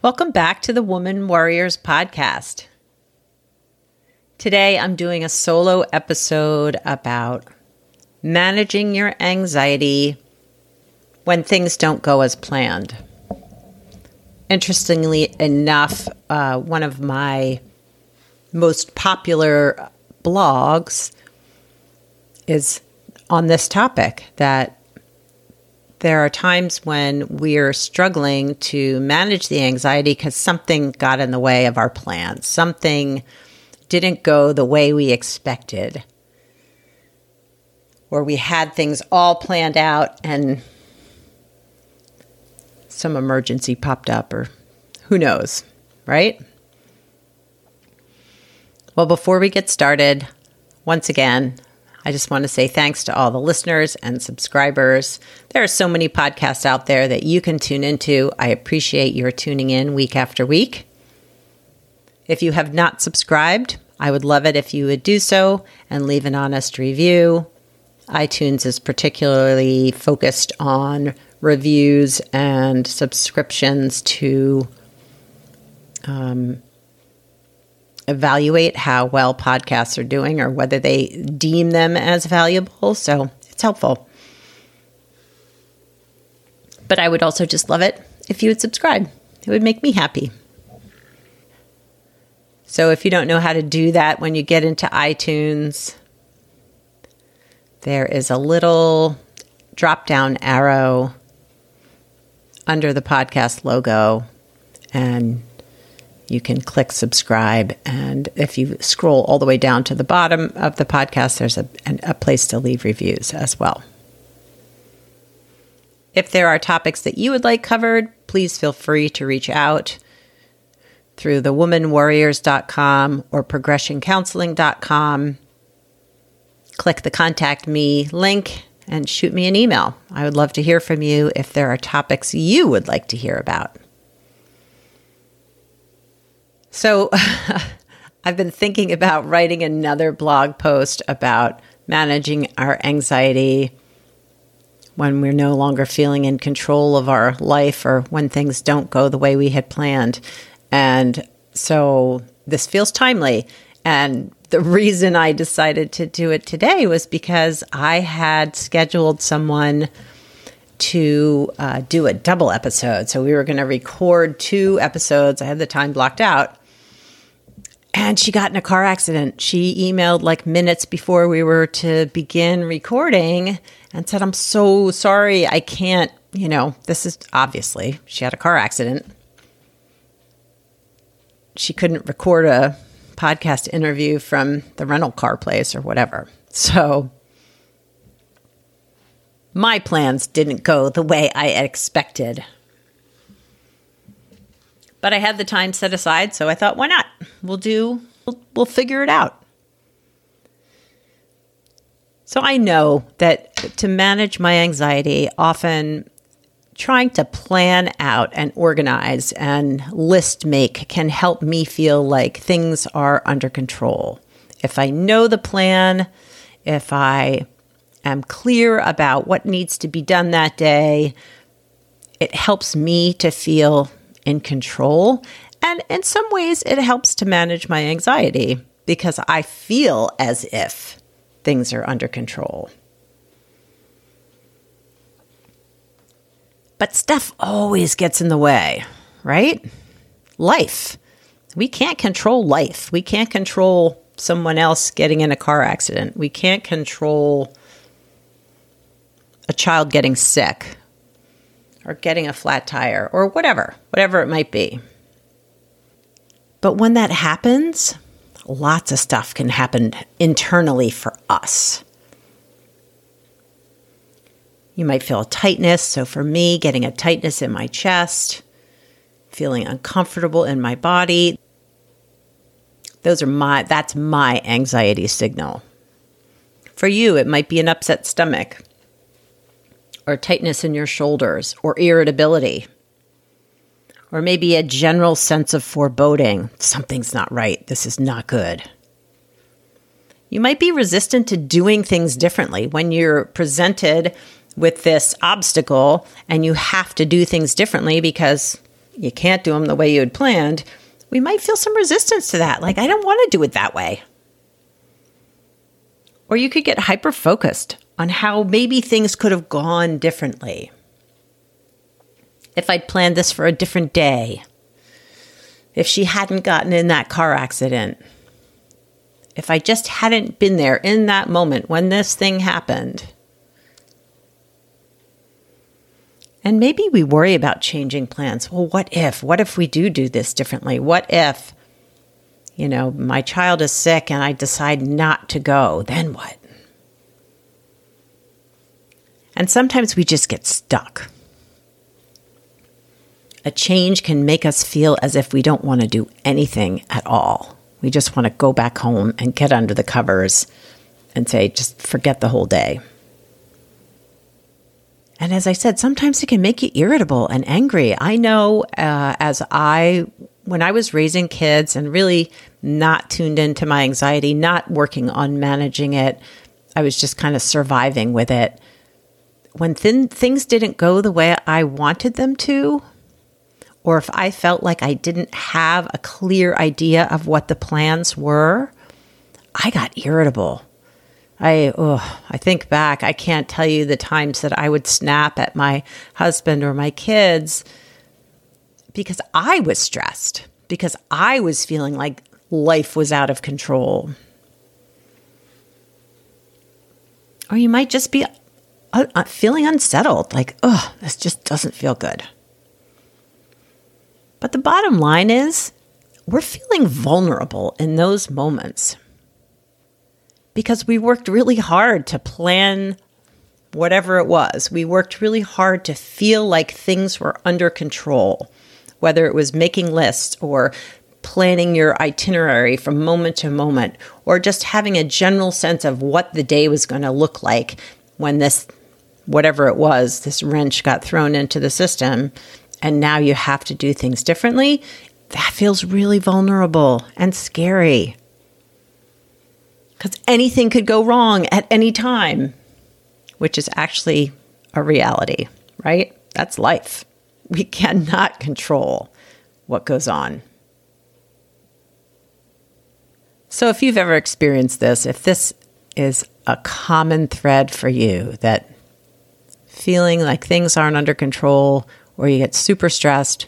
Welcome back to the Woman Warriors podcast. Today I'm doing a solo episode about managing your anxiety when things don't go as planned. Interestingly enough, uh, one of my most popular blogs is on this topic that there are times when we're struggling to manage the anxiety because something got in the way of our plans. Something didn't go the way we expected. Or we had things all planned out and some emergency popped up, or who knows, right? Well, before we get started, once again, I just want to say thanks to all the listeners and subscribers. There are so many podcasts out there that you can tune into. I appreciate your tuning in week after week. If you have not subscribed, I would love it if you would do so and leave an honest review. iTunes is particularly focused on reviews and subscriptions to um, evaluate how well podcasts are doing or whether they deem them as valuable. So it's helpful. But I would also just love it if you would subscribe, it would make me happy. So if you don't know how to do that when you get into iTunes, there is a little drop down arrow under the podcast logo and you can click subscribe. And if you scroll all the way down to the bottom of the podcast, there's a, a place to leave reviews as well. If there are topics that you would like covered, please feel free to reach out through thewomanwarriors.com or progressioncounseling.com. Click the contact me link and shoot me an email. I would love to hear from you if there are topics you would like to hear about. So I've been thinking about writing another blog post about managing our anxiety when we're no longer feeling in control of our life or when things don't go the way we had planned. And so this feels timely. And the reason I decided to do it today was because I had scheduled someone to uh, do a double episode. So we were going to record two episodes. I had the time blocked out. And she got in a car accident. She emailed like minutes before we were to begin recording and said, I'm so sorry. I can't, you know, this is obviously she had a car accident. She couldn't record a podcast interview from the rental car place or whatever. So my plans didn't go the way I expected. But I had the time set aside, so I thought, why not? We'll do, we'll, we'll figure it out. So I know that to manage my anxiety, often trying to plan out and organize and list make can help me feel like things are under control. If I know the plan, if I am clear about what needs to be done that day, it helps me to feel in control. And in some ways, it helps to manage my anxiety because I feel as if things are under control. But stuff always gets in the way, right? Life. We can't control life. We can't control someone else getting in a car accident. We can't control a child getting sick or getting a flat tire or whatever, whatever it might be. But when that happens, lots of stuff can happen internally for us. You might feel a tightness. So for me, getting a tightness in my chest, feeling uncomfortable in my body. Those are my that's my anxiety signal. For you, it might be an upset stomach or tightness in your shoulders or irritability or maybe a general sense of foreboding. Something's not right. This is not good. You might be resistant to doing things differently when you're presented with this obstacle and you have to do things differently because you can't do them the way you had planned. We might feel some resistance to that. Like, I don't want to do it that way. Or you could get hyper focused on how maybe things could have gone differently if I'd planned this for a different day, if she hadn't gotten in that car accident, if I just hadn't been there in that moment when this thing happened. And maybe we worry about changing plans. Well, what if? What if we do do this differently? What if, you know, my child is sick and I decide not to go? Then what? And sometimes we just get stuck. A change can make us feel as if we don't want to do anything at all. We just want to go back home and get under the covers and say, just forget the whole day. And as I said, sometimes it can make you irritable and angry. I know uh, as I, when I was raising kids and really not tuned into my anxiety, not working on managing it, I was just kind of surviving with it. When th- things didn't go the way I wanted them to, or if I felt like I didn't have a clear idea of what the plans were, I got irritable. I oh, I think back, I can't tell you the times that I would snap at my husband or my kids because I was stressed, because I was feeling like life was out of control. Or you might just be uh, uh feeling unsettled, like, oh, this just doesn't feel good. But the bottom line is, we're feeling vulnerable in those moments because we worked really hard to plan whatever it was. We worked really hard to feel like things were under control, whether it was making lists or planning your itinerary from moment to moment, or just having a general sense of what the day was going to look like when this, whatever it was, this wrench got thrown into the system and now you have to do things differently, that feels really vulnerable and scary. Because anything could go wrong at any time, which is actually a reality, right? That's life. We cannot control what goes on. So, if you've ever experienced this, if this is a common thread for you, that feeling like things aren't under control or you get super stressed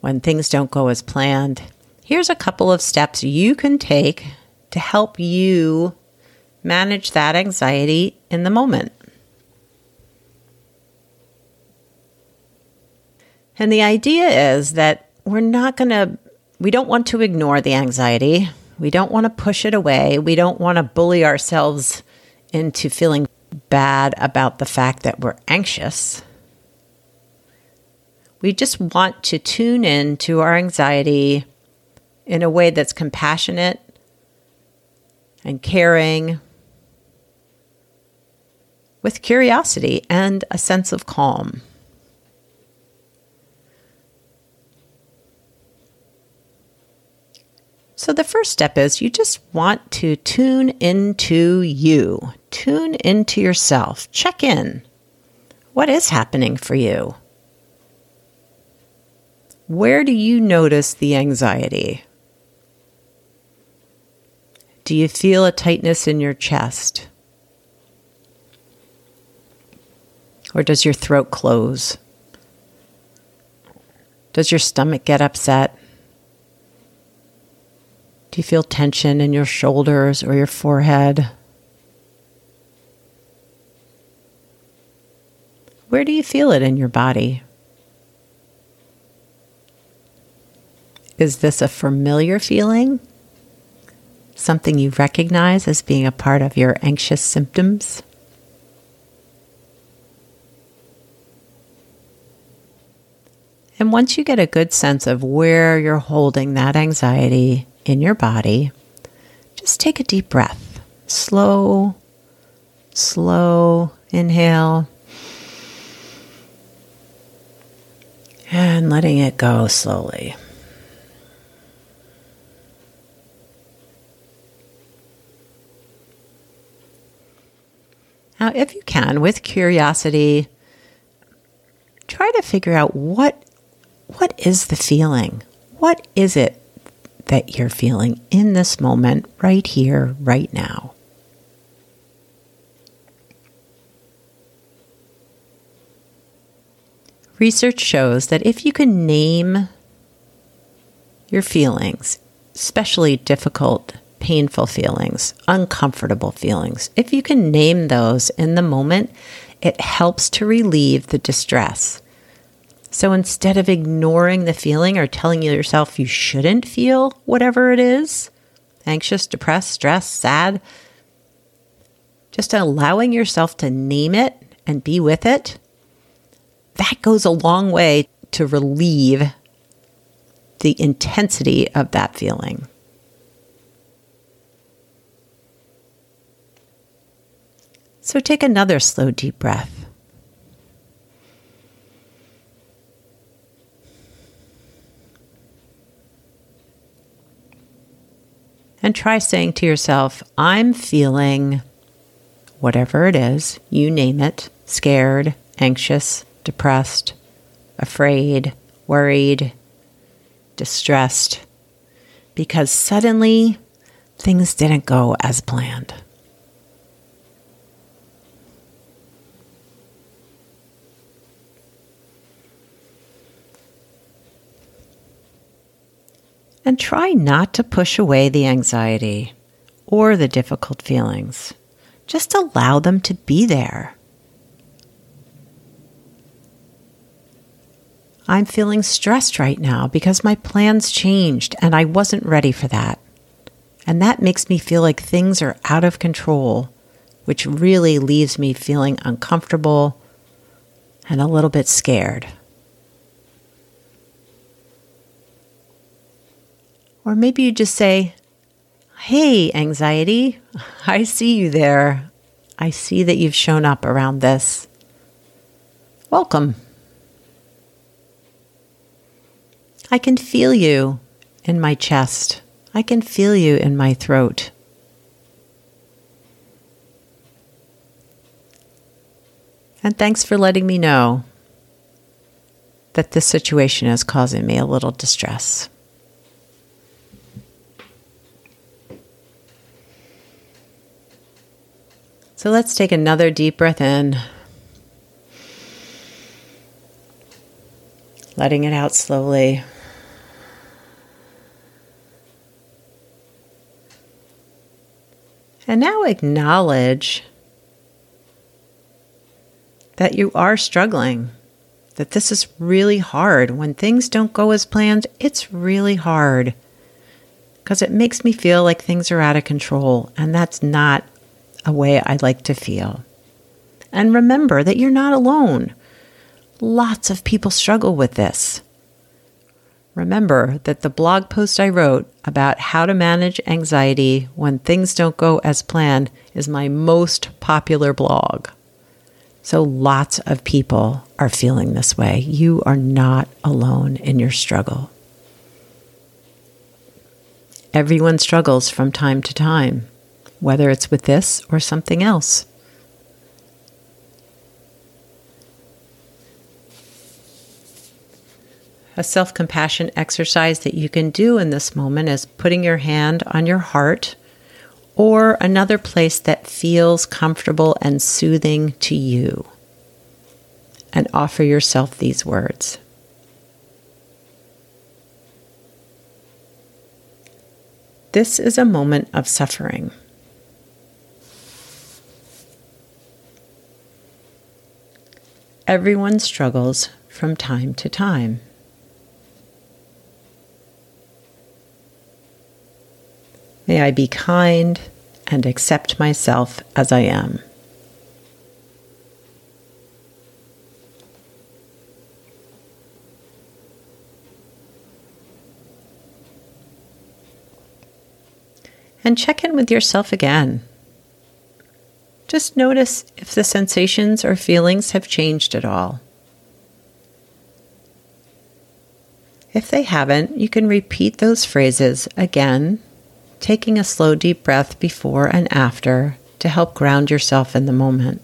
when things don't go as planned, here's a couple of steps you can take to help you manage that anxiety in the moment. And the idea is that we're not going to, we don't want to ignore the anxiety. We don't want to push it away. We don't want to bully ourselves into feeling bad about the fact that we're anxious. We just want to tune in to our anxiety in a way that's compassionate and caring, with curiosity and a sense of calm. So, the first step is you just want to tune into you, tune into yourself, check in. What is happening for you? Where do you notice the anxiety? Do you feel a tightness in your chest? Or does your throat close? Does your stomach get upset? Do you feel tension in your shoulders or your forehead? Where do you feel it in your body? Is this a familiar feeling? Something you recognize as being a part of your anxious symptoms? And once you get a good sense of where you're holding that anxiety in your body, just take a deep breath. Slow, slow inhale. And letting it go slowly. Now, if you can, with curiosity, try to figure out what what is the feeling? What is it that you're feeling in this moment, right here, right now? Research shows that if you can name your feelings, especially difficult painful feelings, uncomfortable feelings, if you can name those in the moment, it helps to relieve the distress. So instead of ignoring the feeling or telling yourself you shouldn't feel whatever it is anxious, depressed, stressed, sad just allowing yourself to name it and be with it that goes a long way to relieve the intensity of that feeling. So take another slow, deep breath. And try saying to yourself, I'm feeling whatever it is, you name it scared, anxious, depressed, afraid, worried, distressed, because suddenly things didn't go as planned. And try not to push away the anxiety or the difficult feelings. Just allow them to be there. I'm feeling stressed right now because my plans changed and I wasn't ready for that. And that makes me feel like things are out of control, which really leaves me feeling uncomfortable and a little bit scared. Or maybe you just say, Hey, anxiety, I see you there. I see that you've shown up around this. Welcome. I can feel you in my chest. I can feel you in my throat. And thanks for letting me know that this situation is causing me a little distress. So let's take another deep breath in, letting it out slowly. And now acknowledge that you are struggling, that this is really hard. When things don't go as planned, it's really hard because it makes me feel like things are out of control, and that's not a way I like to feel. And remember that you're not alone. Lots of people struggle with this. Remember that the blog post I wrote about how to manage anxiety when things don't go as planned is my most popular blog. So lots of people are feeling this way. You are not alone in your struggle. Everyone struggles from time to time whether it's with this or something else. A self compassion exercise that you can do in this moment is putting your hand on your heart or another place that feels comfortable and soothing to you. And offer yourself these words This is a moment of suffering. Everyone struggles from time to time. May I be kind and accept myself as I am. And check in with yourself again. Just notice if the sensations or feelings have changed at all. If they haven't, you can repeat those phrases again, taking a slow, deep breath before and after to help ground yourself in the moment.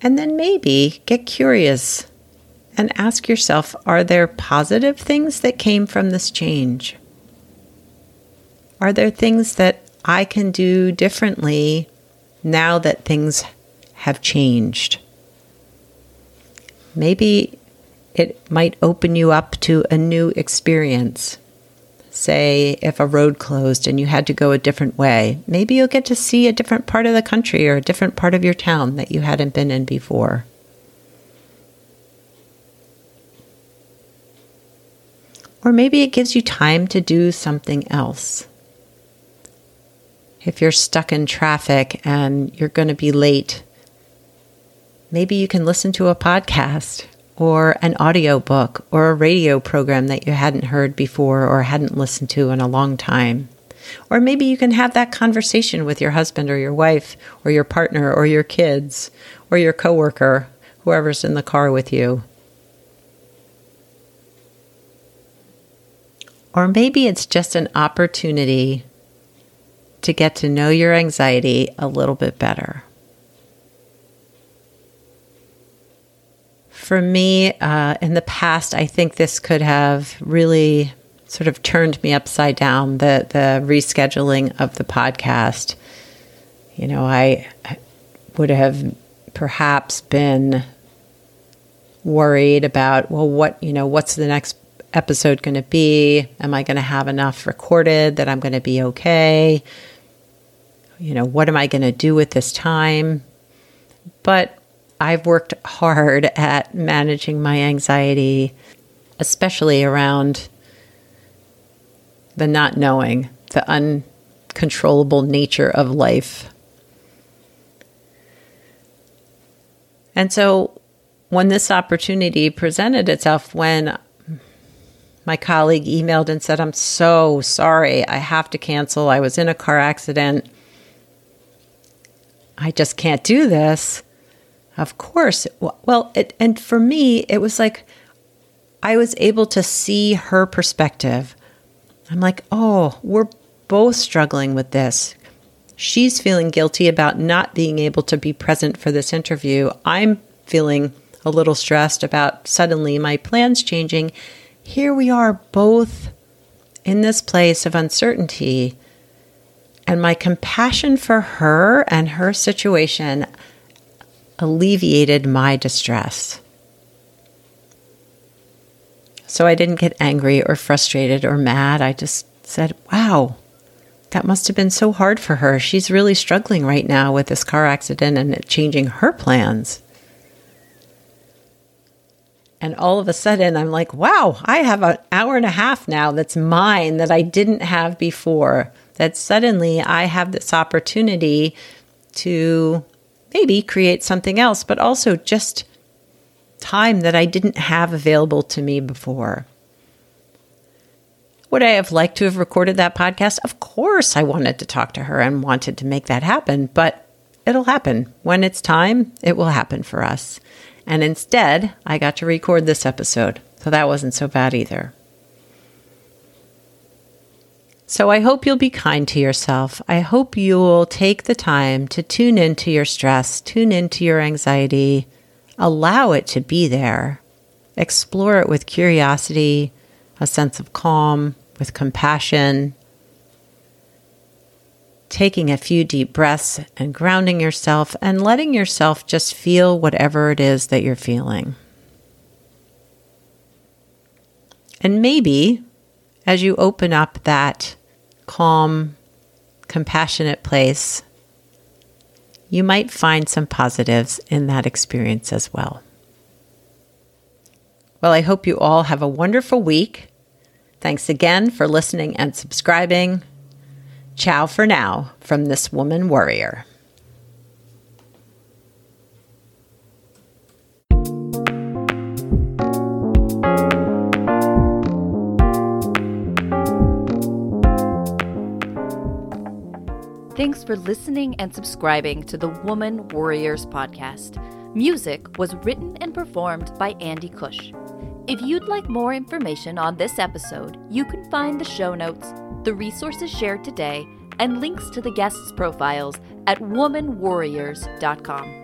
And then maybe get curious and ask yourself are there positive things that came from this change? Are there things that I can do differently now that things have changed? Maybe it might open you up to a new experience. Say, if a road closed and you had to go a different way, maybe you'll get to see a different part of the country or a different part of your town that you hadn't been in before. Or maybe it gives you time to do something else. If you're stuck in traffic and you're going to be late, maybe you can listen to a podcast or an audio book or a radio program that you hadn't heard before or hadn't listened to in a long time. Or maybe you can have that conversation with your husband or your wife or your partner or your kids or your coworker, whoever's in the car with you. Or maybe it's just an opportunity to get to know your anxiety a little bit better. For me, uh, in the past, I think this could have really sort of turned me upside down the, the rescheduling of the podcast. You know, I would have perhaps been worried about, well, what, you know, what's the next episode going to be? Am I going to have enough recorded that I'm going to be okay? You know, what am I going to do with this time? But I've worked hard at managing my anxiety, especially around the not knowing, the uncontrollable nature of life. And so when this opportunity presented itself, when my colleague emailed and said, I'm so sorry, I have to cancel. I was in a car accident. I just can't do this. Of course. Well, it, and for me, it was like I was able to see her perspective. I'm like, oh, we're both struggling with this. She's feeling guilty about not being able to be present for this interview. I'm feeling a little stressed about suddenly my plans changing. Here we are both in this place of uncertainty. And my compassion for her and her situation alleviated my distress. So I didn't get angry or frustrated or mad. I just said, wow, that must have been so hard for her. She's really struggling right now with this car accident and changing her plans. And all of a sudden, I'm like, wow, I have an hour and a half now that's mine that I didn't have before. That suddenly I have this opportunity to maybe create something else, but also just time that I didn't have available to me before. Would I have liked to have recorded that podcast? Of course, I wanted to talk to her and wanted to make that happen, but it'll happen. When it's time, it will happen for us. And instead, I got to record this episode, so that wasn't so bad either. So I hope you'll be kind to yourself. I hope you'll take the time to tune into your stress, tune into your anxiety, allow it to be there, explore it with curiosity, a sense of calm, with compassion, taking a few deep breaths and grounding yourself and letting yourself just feel whatever it is that you're feeling. And maybe as you open up that calm, compassionate place, you might find some positives in that experience as well. Well, I hope you all have a wonderful week. Thanks again for listening and subscribing. Ciao for now from this woman warrior. Thanks for listening and subscribing to the Woman Warriors podcast. Music was written and performed by Andy Cush. If you'd like more information on this episode, you can find the show notes, the resources shared today, and links to the guests' profiles at womanwarriors.com.